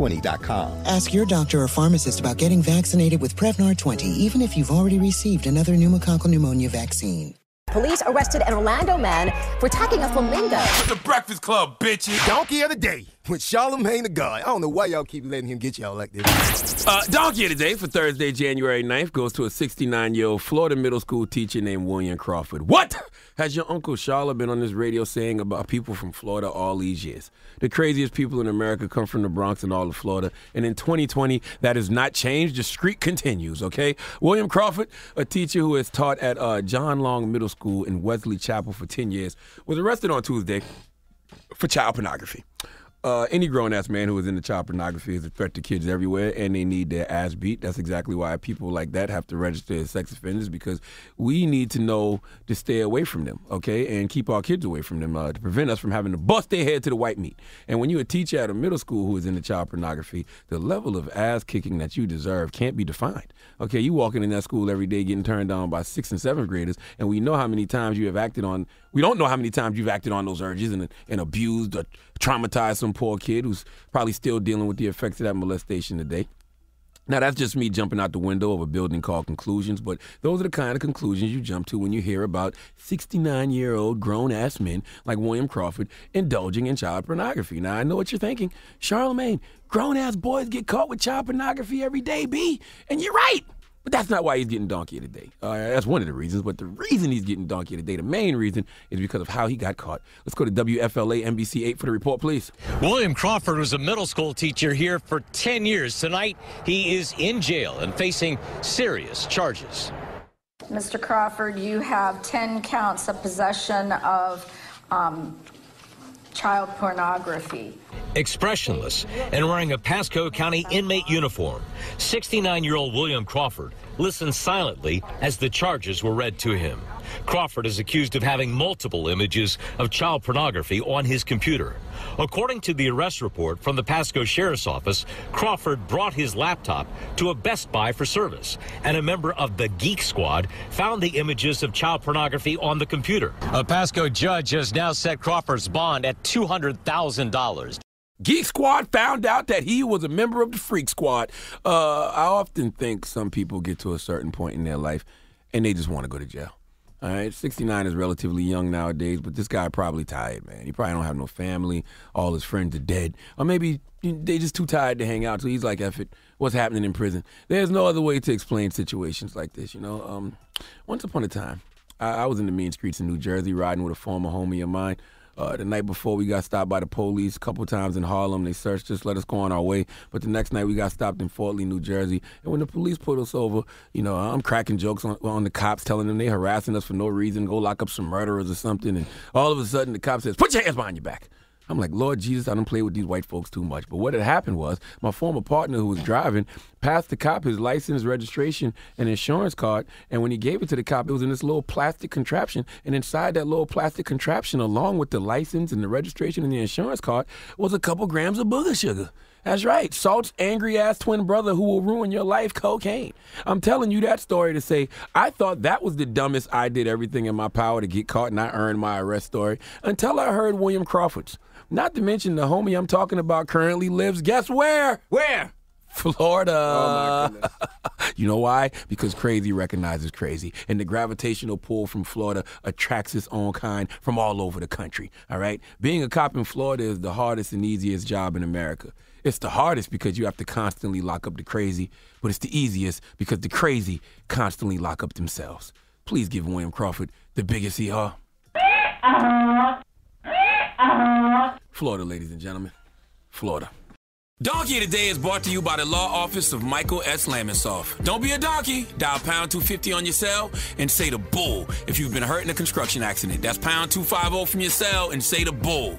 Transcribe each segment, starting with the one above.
Prevnar20.com. Ask your doctor or pharmacist about getting vaccinated with Prevnar 20, even if you've already received another pneumococcal pneumonia vaccine. Police arrested an Orlando man for attacking a flamingo. It's the Breakfast Club, bitches. Donkey of the day with Charlemagne the God. I don't know why y'all keep letting him get y'all like this. Uh, donkey of the day for Thursday, January 9th goes to a 69 year old Florida middle school teacher named William Crawford. What has your uncle Charlotte been on this radio saying about people from Florida all these years? The craziest people in America come from the Bronx and all of Florida. And in 2020, that has not changed. The streak continues, okay? William Crawford, a teacher who has taught at uh, John Long Middle School in Wesley Chapel for 10 years, was arrested on Tuesday for child pornography. Uh, any grown ass man who is into child pornography is a threat to kids everywhere, and they need their ass beat. That's exactly why people like that have to register as sex offenders because we need to know to stay away from them, okay, and keep our kids away from them uh, to prevent us from having to bust their head to the white meat. And when you're a teacher at a middle school who is into child pornography, the level of ass kicking that you deserve can't be defined. Okay, you walking in that school every day getting turned down by sixth and seventh graders, and we know how many times you have acted on. We don't know how many times you've acted on those urges and, and abused or traumatized some poor kid who's probably still dealing with the effects of that molestation today. Now, that's just me jumping out the window of a building called conclusions, but those are the kind of conclusions you jump to when you hear about 69 year old grown ass men like William Crawford indulging in child pornography. Now, I know what you're thinking. Charlemagne, grown ass boys get caught with child pornography every day, B. And you're right. But that's not why he's getting donkey of the day. Uh, that's one of the reasons. But the reason he's getting donkey of the day, the main reason, is because of how he got caught. Let's go to WFLA NBC 8 for the report, please. William Crawford was a middle school teacher here for 10 years. Tonight, he is in jail and facing serious charges. Mr. Crawford, you have 10 counts of possession of um, child pornography. Expressionless and wearing a Pasco County inmate uniform, 69 year old William Crawford listened silently as the charges were read to him. Crawford is accused of having multiple images of child pornography on his computer. According to the arrest report from the Pasco Sheriff's Office, Crawford brought his laptop to a Best Buy for service, and a member of the Geek Squad found the images of child pornography on the computer. A Pasco judge has now set Crawford's bond at $200,000. Geek Squad found out that he was a member of the Freak Squad. Uh, I often think some people get to a certain point in their life and they just want to go to jail. All right, 69 is relatively young nowadays, but this guy probably tired, man. He probably don't have no family. All his friends are dead, or maybe they just too tired to hang out. So he's like, "F it, what's happening in prison?" There's no other way to explain situations like this, you know. Um, once upon a time, I, I was in the mean streets in New Jersey, riding with a former homie of mine. Uh, the night before, we got stopped by the police a couple times in Harlem. They searched us, let us go on our way. But the next night, we got stopped in Fort Lee, New Jersey. And when the police pulled us over, you know, I'm cracking jokes on, on the cops, telling them they harassing us for no reason, go lock up some murderers or something. And all of a sudden, the cop says, "Put your hands behind your back." I'm like, Lord Jesus, I don't play with these white folks too much. But what had happened was my former partner who was driving passed the cop his license, registration, and insurance card. And when he gave it to the cop, it was in this little plastic contraption. And inside that little plastic contraption, along with the license and the registration and the insurance card, was a couple grams of booger sugar. That's right. Salt's angry ass twin brother who will ruin your life, cocaine. I'm telling you that story to say I thought that was the dumbest I did everything in my power to get caught and I earned my arrest story until I heard William Crawford's. Not to mention the homie I'm talking about currently lives, guess where? Where? Florida. Oh, my you know why? Because crazy recognizes crazy. And the gravitational pull from Florida attracts its own kind from all over the country. All right? Being a cop in Florida is the hardest and easiest job in America. It's the hardest because you have to constantly lock up the crazy, but it's the easiest because the crazy constantly lock up themselves. Please give William Crawford the biggest ER. Florida, ladies and gentlemen. Florida. Donkey of the Day is brought to you by the law office of Michael S. Lamonsoff. Don't be a donkey. Dial pound 250 on your cell and say the bull if you've been hurt in a construction accident. That's pound 250 from your cell and say the bull.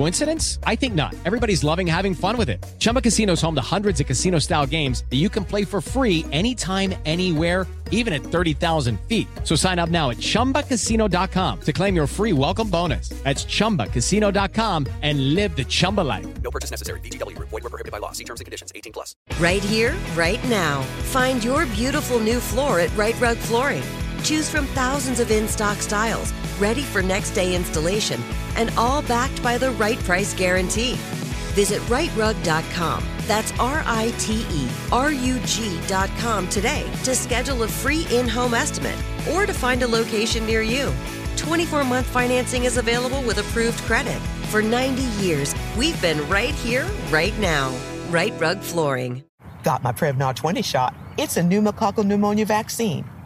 Coincidence? I think not. Everybody's loving having fun with it. Chumba Casino is home to hundreds of casino style games that you can play for free anytime, anywhere, even at 30,000 feet. So sign up now at chumbacasino.com to claim your free welcome bonus. That's chumbacasino.com and live the Chumba life. No purchase necessary. VGW. Void were prohibited by law. See terms and conditions. 18 plus. Right here, right now. Find your beautiful new floor at Rite Rug Flooring. Choose from thousands of in-stock styles, ready for next day installation, and all backed by the right price guarantee. Visit riterug.com. That's R I T E R U G.com today to schedule a free in home estimate or to find a location near you. 24 month financing is available with approved credit. For 90 years, we've been right here, right now. Rite Rug Flooring. Got my Prevnar 20 shot. It's a pneumococcal pneumonia vaccine.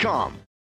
Stamps.com.